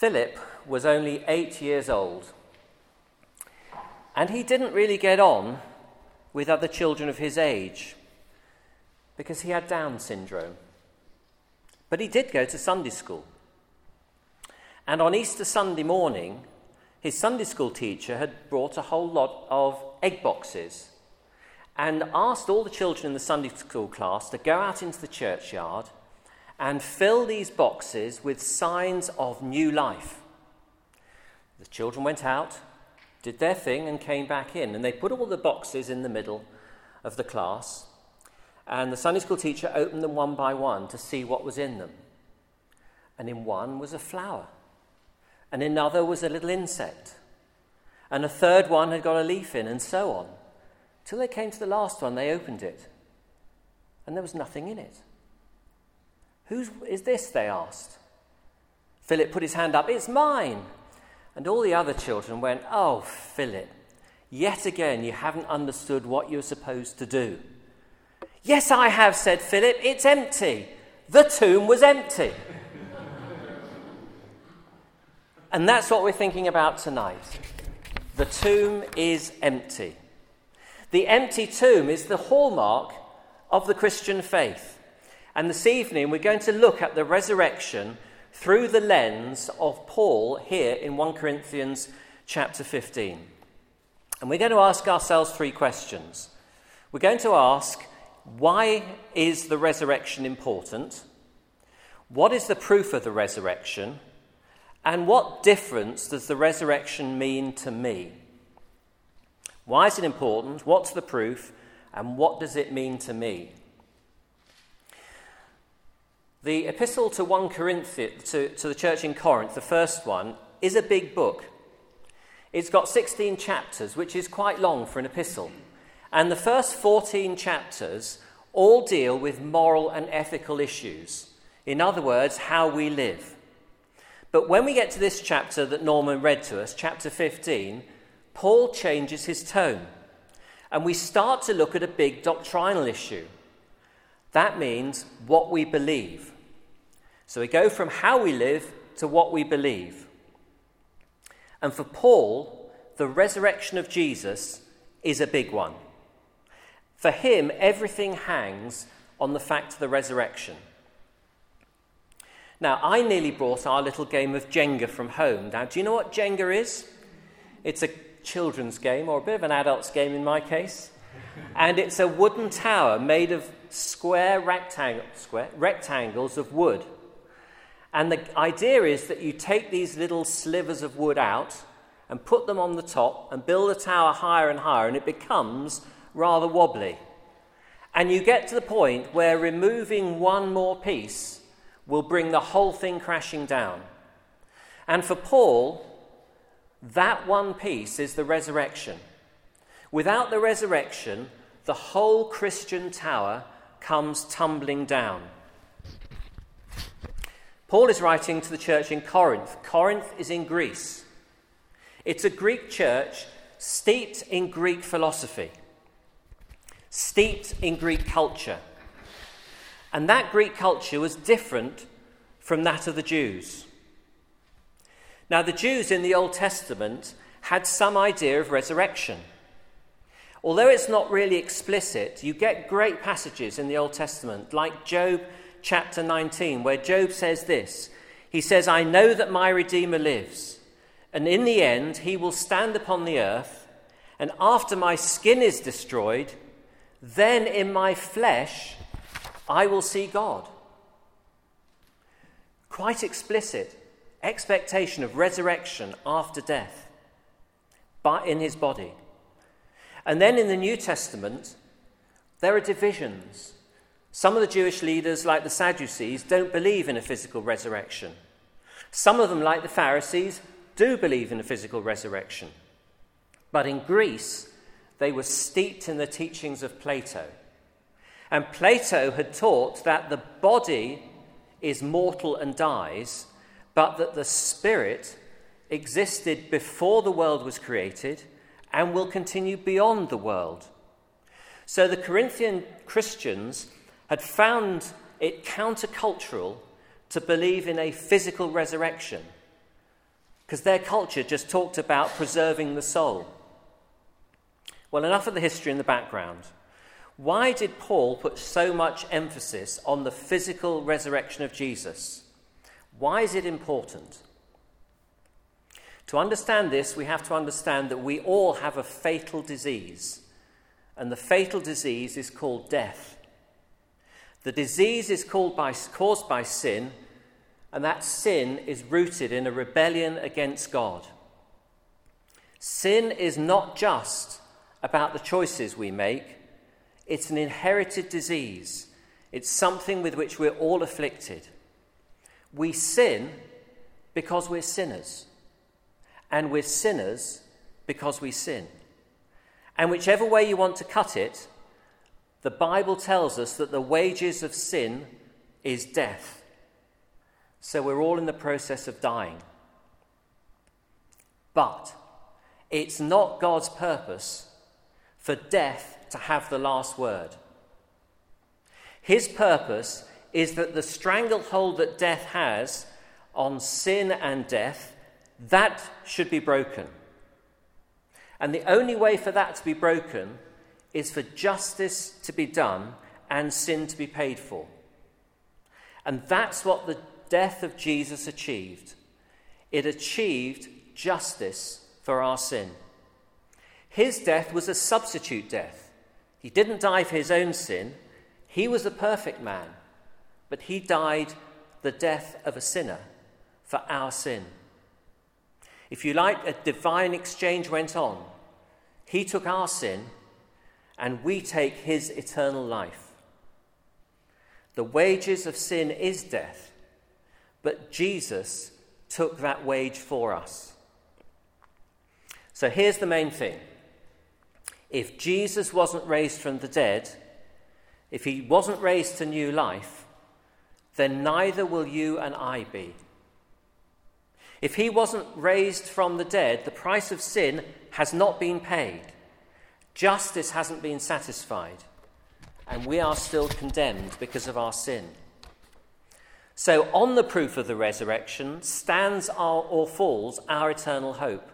Philip was only eight years old, and he didn't really get on with other children of his age because he had Down syndrome. But he did go to Sunday school. And on Easter Sunday morning, his Sunday school teacher had brought a whole lot of egg boxes and asked all the children in the Sunday school class to go out into the churchyard and fill these boxes with signs of new life. The children went out, did their thing, and came back in. And they put all the boxes in the middle of the class. And the Sunday school teacher opened them one by one to see what was in them. And in one was a flower, and in another was a little insect, and a third one had got a leaf in, and so on. Till they came to the last one, they opened it, and there was nothing in it. Whose is this? They asked. Philip put his hand up. It's mine. And all the other children went, Oh, Philip, yet again you haven't understood what you're supposed to do. Yes, I have, said Philip. It's empty. The tomb was empty. and that's what we're thinking about tonight. The tomb is empty. The empty tomb is the hallmark of the Christian faith. And this evening we're going to look at the resurrection through the lens of Paul here in 1 Corinthians chapter 15. And we're going to ask ourselves three questions. We're going to ask, why is the resurrection important? What is the proof of the resurrection? And what difference does the resurrection mean to me? Why is it important? What's the proof? And what does it mean to me? The epistle to 1 Corinthians, to, to the church in Corinth, the first one, is a big book. It's got 16 chapters, which is quite long for an epistle. And the first 14 chapters all deal with moral and ethical issues. In other words, how we live. But when we get to this chapter that Norman read to us, chapter 15, Paul changes his tone. And we start to look at a big doctrinal issue. That means what we believe. So we go from how we live to what we believe. And for Paul, the resurrection of Jesus is a big one. For him, everything hangs on the fact of the resurrection. Now, I nearly brought our little game of Jenga from home. Now, do you know what Jenga is? It's a children's game, or a bit of an adult's game in my case. And it's a wooden tower made of square, square rectangles of wood. And the idea is that you take these little slivers of wood out and put them on the top and build the tower higher and higher, and it becomes rather wobbly. And you get to the point where removing one more piece will bring the whole thing crashing down. And for Paul, that one piece is the resurrection. Without the resurrection, the whole Christian tower comes tumbling down. Paul is writing to the church in Corinth. Corinth is in Greece. It's a Greek church steeped in Greek philosophy, steeped in Greek culture. And that Greek culture was different from that of the Jews. Now, the Jews in the Old Testament had some idea of resurrection. Although it's not really explicit, you get great passages in the Old Testament, like Job chapter 19, where Job says this He says, I know that my Redeemer lives, and in the end he will stand upon the earth, and after my skin is destroyed, then in my flesh I will see God. Quite explicit expectation of resurrection after death but in his body. And then in the New Testament, there are divisions. Some of the Jewish leaders, like the Sadducees, don't believe in a physical resurrection. Some of them, like the Pharisees, do believe in a physical resurrection. But in Greece, they were steeped in the teachings of Plato. And Plato had taught that the body is mortal and dies, but that the spirit existed before the world was created and will continue beyond the world. So the Corinthian Christians had found it countercultural to believe in a physical resurrection. because their culture just talked about preserving the soul. Well, enough of the history in the background. Why did Paul put so much emphasis on the physical resurrection of Jesus? Why is it important? To understand this, we have to understand that we all have a fatal disease, and the fatal disease is called death. The disease is called by, caused by sin, and that sin is rooted in a rebellion against God. Sin is not just about the choices we make, it's an inherited disease. It's something with which we're all afflicted. We sin because we're sinners, and we're sinners because we sin. And whichever way you want to cut it, the Bible tells us that the wages of sin is death. So we're all in the process of dying. But it's not God's purpose for death to have the last word. His purpose is that the stranglehold that death has on sin and death, that should be broken. And the only way for that to be broken is for justice to be done and sin to be paid for. And that's what the death of Jesus achieved. It achieved justice for our sin. His death was a substitute death. He didn't die for his own sin, he was a perfect man, but he died the death of a sinner for our sin. If you like, a divine exchange went on. He took our sin and we take his eternal life. The wages of sin is death, but Jesus took that wage for us. So here's the main thing if Jesus wasn't raised from the dead, if he wasn't raised to new life, then neither will you and I be. If he wasn't raised from the dead, the price of sin has not been paid. Justice hasn't been satisfied, and we are still condemned because of our sin. So, on the proof of the resurrection stands our, or falls our eternal hope.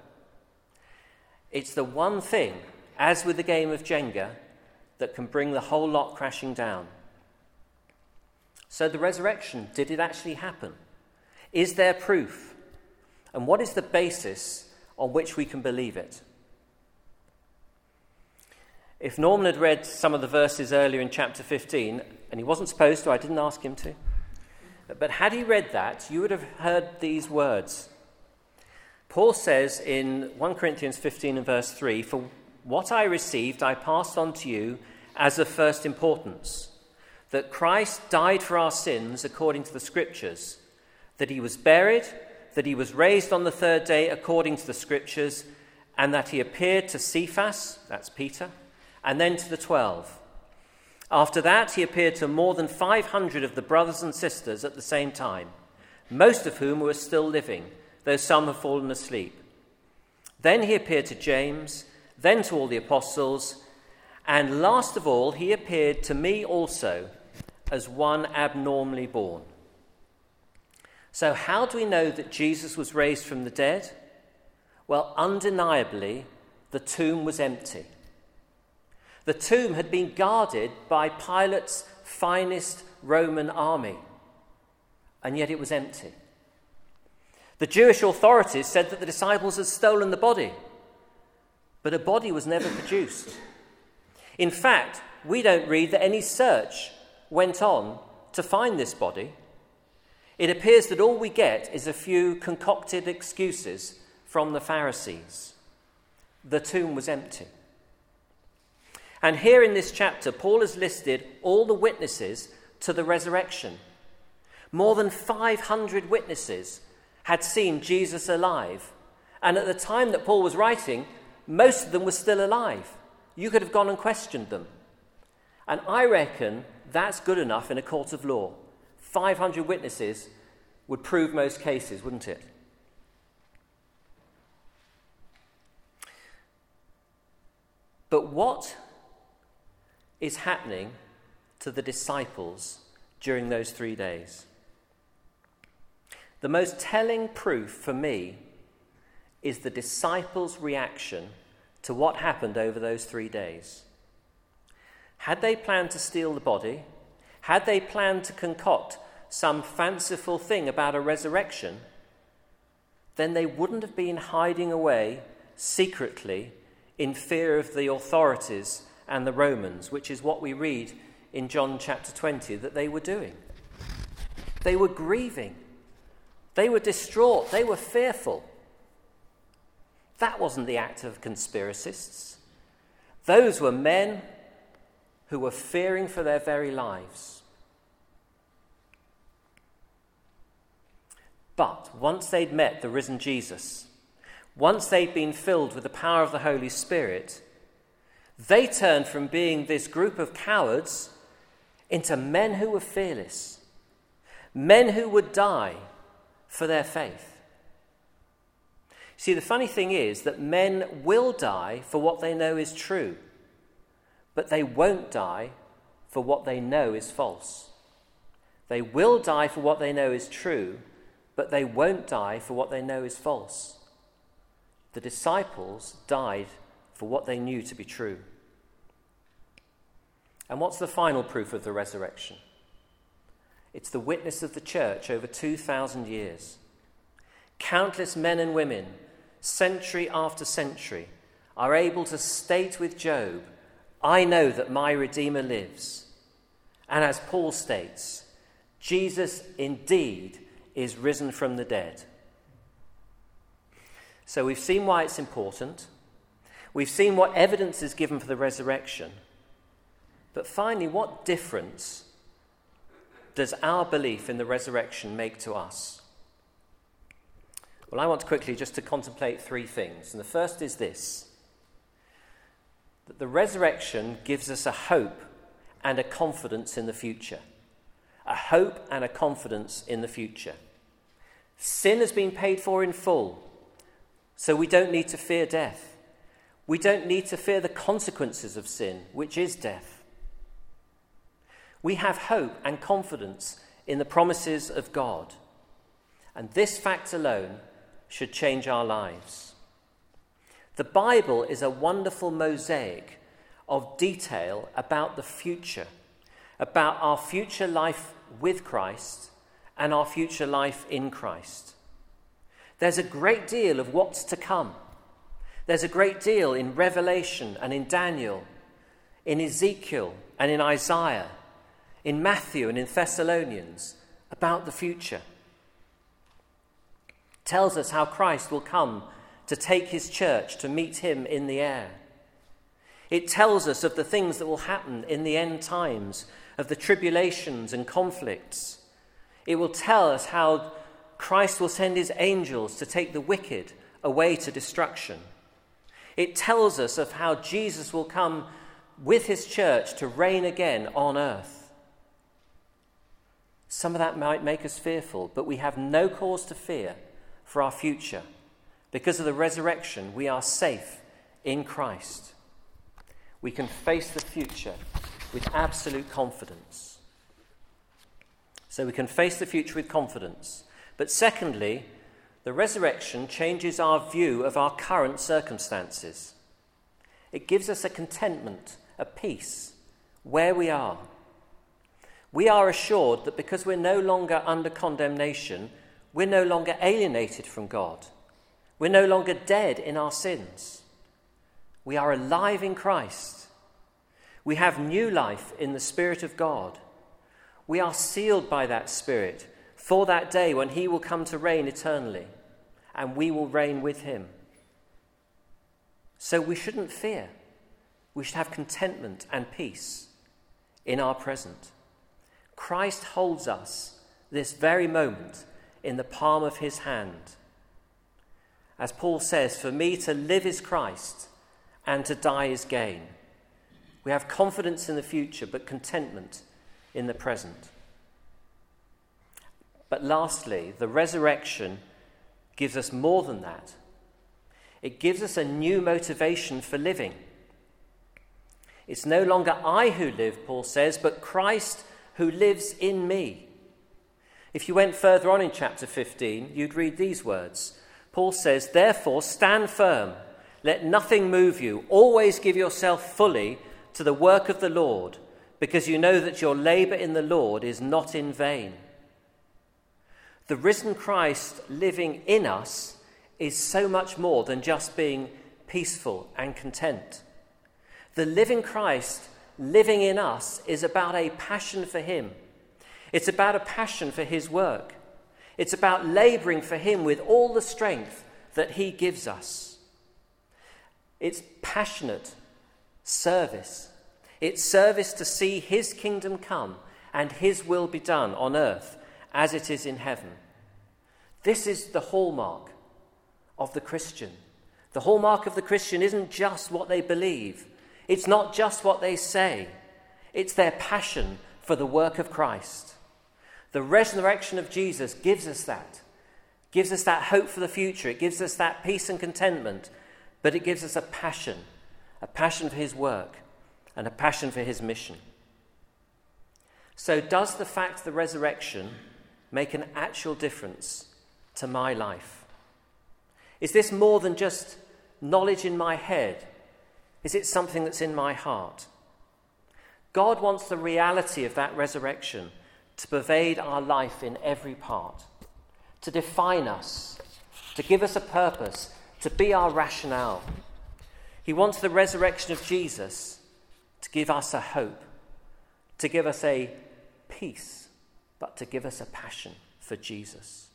It's the one thing, as with the game of Jenga, that can bring the whole lot crashing down. So, the resurrection, did it actually happen? Is there proof? And what is the basis on which we can believe it? If Norman had read some of the verses earlier in chapter 15, and he wasn't supposed to, I didn't ask him to, but had he read that, you would have heard these words. Paul says in 1 Corinthians 15 and verse 3 For what I received, I passed on to you as of first importance that Christ died for our sins according to the Scriptures, that he was buried, that he was raised on the third day according to the Scriptures, and that he appeared to Cephas, that's Peter and then to the twelve. After that, he appeared to more than 500 of the brothers and sisters at the same time, most of whom were still living, though some have fallen asleep. Then he appeared to James, then to all the apostles, and last of all, he appeared to me also as one abnormally born. So, how do we know that Jesus was raised from the dead? Well, undeniably, the tomb was empty. The tomb had been guarded by Pilate's finest Roman army, and yet it was empty. The Jewish authorities said that the disciples had stolen the body, but a body was never produced. In fact, we don't read that any search went on to find this body. It appears that all we get is a few concocted excuses from the Pharisees. The tomb was empty. And here in this chapter, Paul has listed all the witnesses to the resurrection. More than 500 witnesses had seen Jesus alive. And at the time that Paul was writing, most of them were still alive. You could have gone and questioned them. And I reckon that's good enough in a court of law. 500 witnesses would prove most cases, wouldn't it? But what is happening to the disciples during those three days. The most telling proof for me is the disciples' reaction to what happened over those three days. Had they planned to steal the body, had they planned to concoct some fanciful thing about a resurrection, then they wouldn't have been hiding away secretly in fear of the authorities and the Romans, which is what we read in John chapter 20 that they were doing. They were grieving, they were distraught, they were fearful. That wasn't the act of conspiracists. Those were men who were fearing for their very lives. But once they'd met the risen Jesus, once they'd been filled with the power of the Holy Spirit, they turned from being this group of cowards into men who were fearless, men who would die for their faith. See, the funny thing is that men will die for what they know is true, but they won't die for what they know is false. They will die for what they know is true, but they won't die for what they know is false. The disciples died for what they knew to be true. And what's the final proof of the resurrection? It's the witness of the church over 2,000 years. Countless men and women, century after century, are able to state with Job, I know that my Redeemer lives. And as Paul states, Jesus indeed is risen from the dead. So we've seen why it's important. We've seen what evidence is given for the resurrection. But finally, what difference does our belief in the resurrection make to us? Well, I want to quickly just to contemplate three things. And the first is this that the resurrection gives us a hope and a confidence in the future. A hope and a confidence in the future. Sin has been paid for in full, so we don't need to fear death. We don't need to fear the consequences of sin, which is death. We have hope and confidence in the promises of God. And this fact alone should change our lives. The Bible is a wonderful mosaic of detail about the future, about our future life with Christ and our future life in Christ. There's a great deal of what's to come. There's a great deal in Revelation and in Daniel, in Ezekiel and in Isaiah in Matthew and in Thessalonians about the future. It tells us how Christ will come to take his church to meet him in the air. It tells us of the things that will happen in the end times, of the tribulations and conflicts. It will tell us how Christ will send his angels to take the wicked away to destruction. It tells us of how Jesus will come with his church to reign again on earth. Some of that might make us fearful, but we have no cause to fear for our future. Because of the resurrection, we are safe in Christ. We can face the future with absolute confidence. So we can face the future with confidence. But secondly, the resurrection changes our view of our current circumstances. It gives us a contentment, a peace, where we are we are assured that because we're no longer under condemnation, we're no longer alienated from God. We're no longer dead in our sins. We are alive in Christ. We have new life in the Spirit of God. We are sealed by that Spirit for that day when He will come to reign eternally, and we will reign with Him. So we shouldn't fear. We should have contentment and peace in our present. Christ holds us this very moment in the palm of his hand. As Paul says, for me to live is Christ and to die is gain. We have confidence in the future, but contentment in the present. But lastly, the resurrection gives us more than that. It gives us a new motivation for living. It's no longer I who live, Paul says, but Christ who lives in me. If you went further on in chapter 15, you'd read these words Paul says, Therefore, stand firm. Let nothing move you. Always give yourself fully to the work of the Lord, because you know that your labor in the Lord is not in vain. The risen Christ living in us is so much more than just being peaceful and content. The living Christ living in us is about a passion for Him. It's about a passion for His work. It's about laboring for Him with all the strength that He gives us. It's passionate service. It's service to see His kingdom come and His will be done on earth as it is in heaven. This is the hallmark of the Christian. The hallmark of the Christian isn't just what they believe, it's not just what they say, it's their passion for the work of Christ. The resurrection of Jesus gives us that, gives us that hope for the future, it gives us that peace and contentment, but it gives us a passion, a passion for his work, and a passion for his mission. So, does the fact of the resurrection make an actual difference to my life? Is this more than just knowledge in my head? Is it something that's in my heart? God wants the reality of that resurrection to pervade our life in every part, to define us, to give us a purpose, to be our rationale. He wants the resurrection of Jesus to give us a hope, to give us a peace, but to give us a passion for Jesus.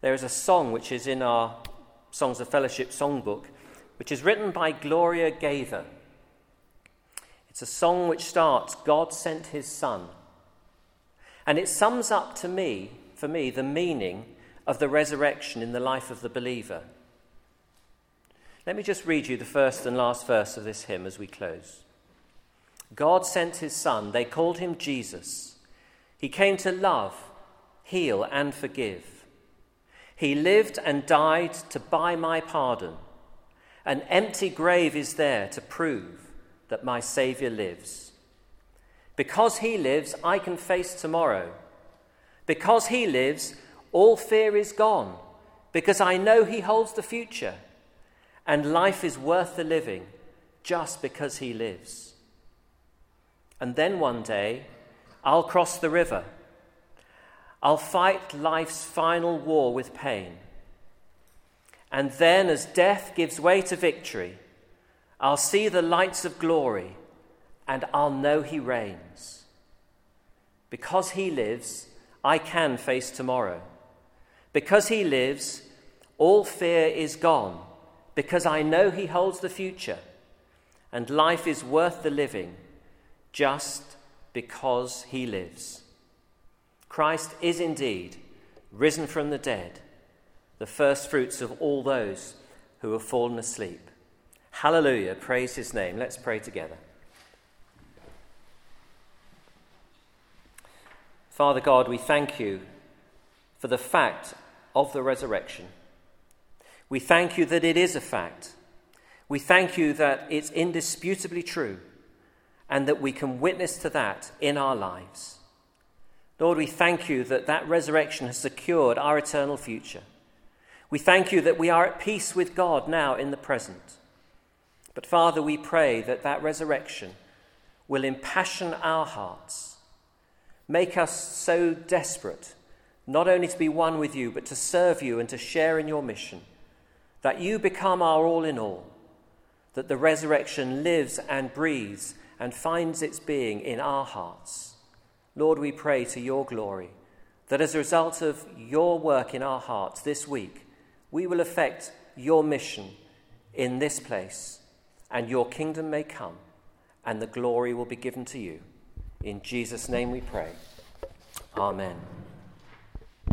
There is a song which is in our Songs of Fellowship songbook, which is written by Gloria Gaither. It's a song which starts, God sent his son. And it sums up to me, for me, the meaning of the resurrection in the life of the believer. Let me just read you the first and last verse of this hymn as we close. God sent his son, they called him Jesus. He came to love, heal, and forgive. He lived and died to buy my pardon. An empty grave is there to prove that my Saviour lives. Because he lives, I can face tomorrow. Because he lives, all fear is gone. Because I know he holds the future. And life is worth the living just because he lives. And then one day, I'll cross the river. I'll fight life's final war with pain. And then, as death gives way to victory, I'll see the lights of glory and I'll know he reigns. Because he lives, I can face tomorrow. Because he lives, all fear is gone. Because I know he holds the future. And life is worth the living just because he lives. Christ is indeed risen from the dead, the first fruits of all those who have fallen asleep. Hallelujah. Praise his name. Let's pray together. Father God, we thank you for the fact of the resurrection. We thank you that it is a fact. We thank you that it's indisputably true and that we can witness to that in our lives. Lord, we thank you that that resurrection has secured our eternal future. We thank you that we are at peace with God now in the present. But Father, we pray that that resurrection will impassion our hearts, make us so desperate, not only to be one with you, but to serve you and to share in your mission, that you become our all in all, that the resurrection lives and breathes and finds its being in our hearts. Lord, we pray to your glory that as a result of your work in our hearts this week, we will effect your mission in this place and your kingdom may come, and the glory will be given to you. In Jesus' name we pray. Amen.